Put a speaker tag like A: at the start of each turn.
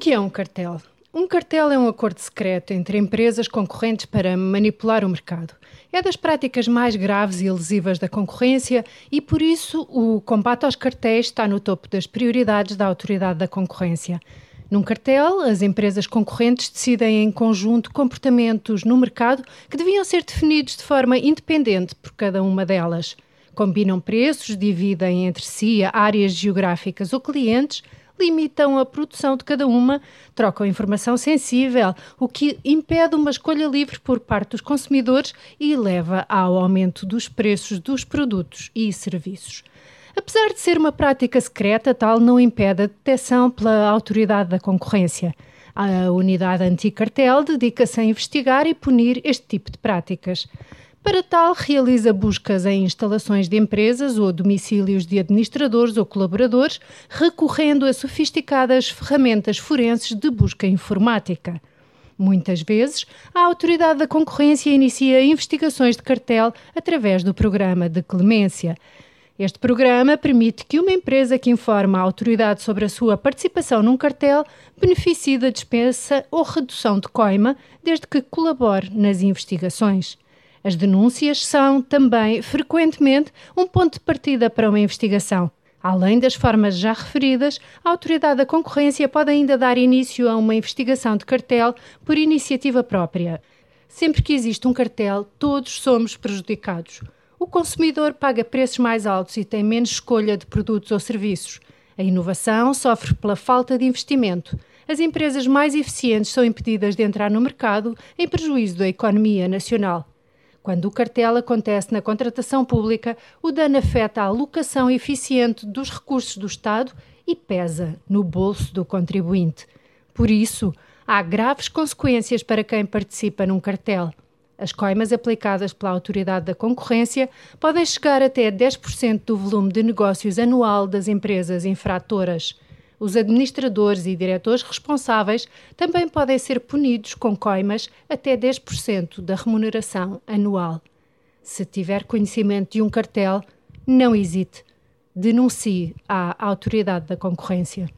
A: que é um cartel? Um cartel é um acordo secreto entre empresas concorrentes para manipular o mercado. É das práticas mais graves e lesivas da concorrência e, por isso, o combate aos cartéis está no topo das prioridades da Autoridade da Concorrência. Num cartel, as empresas concorrentes decidem em conjunto comportamentos no mercado que deviam ser definidos de forma independente por cada uma delas. Combinam preços, dividem entre si áreas geográficas ou clientes, limitam a produção de cada uma, trocam informação sensível, o que impede uma escolha livre por parte dos consumidores e leva ao aumento dos preços dos produtos e serviços. Apesar de ser uma prática secreta, tal não impede a detecção pela autoridade da concorrência. A unidade anticartel dedica-se a investigar e punir este tipo de práticas. Para tal, realiza buscas em instalações de empresas ou domicílios de administradores ou colaboradores, recorrendo a sofisticadas ferramentas forenses de busca informática. Muitas vezes, a autoridade da concorrência inicia investigações de cartel através do programa de clemência. Este programa permite que uma empresa que informa a autoridade sobre a sua participação num cartel beneficie da dispensa ou redução de coima, desde que colabore nas investigações. As denúncias são também, frequentemente, um ponto de partida para uma investigação. Além das formas já referidas, a Autoridade da Concorrência pode ainda dar início a uma investigação de cartel por iniciativa própria. Sempre que existe um cartel, todos somos prejudicados. O consumidor paga preços mais altos e tem menos escolha de produtos ou serviços. A inovação sofre pela falta de investimento. As empresas mais eficientes são impedidas de entrar no mercado em prejuízo da economia nacional. Quando o cartel acontece na contratação pública, o dano afeta a alocação eficiente dos recursos do Estado e pesa no bolso do contribuinte. Por isso, há graves consequências para quem participa num cartel. As coimas aplicadas pela Autoridade da Concorrência podem chegar até 10% do volume de negócios anual das empresas infratoras. Os administradores e diretores responsáveis também podem ser punidos com coimas até 10% da remuneração anual. Se tiver conhecimento de um cartel, não hesite. Denuncie à Autoridade da Concorrência.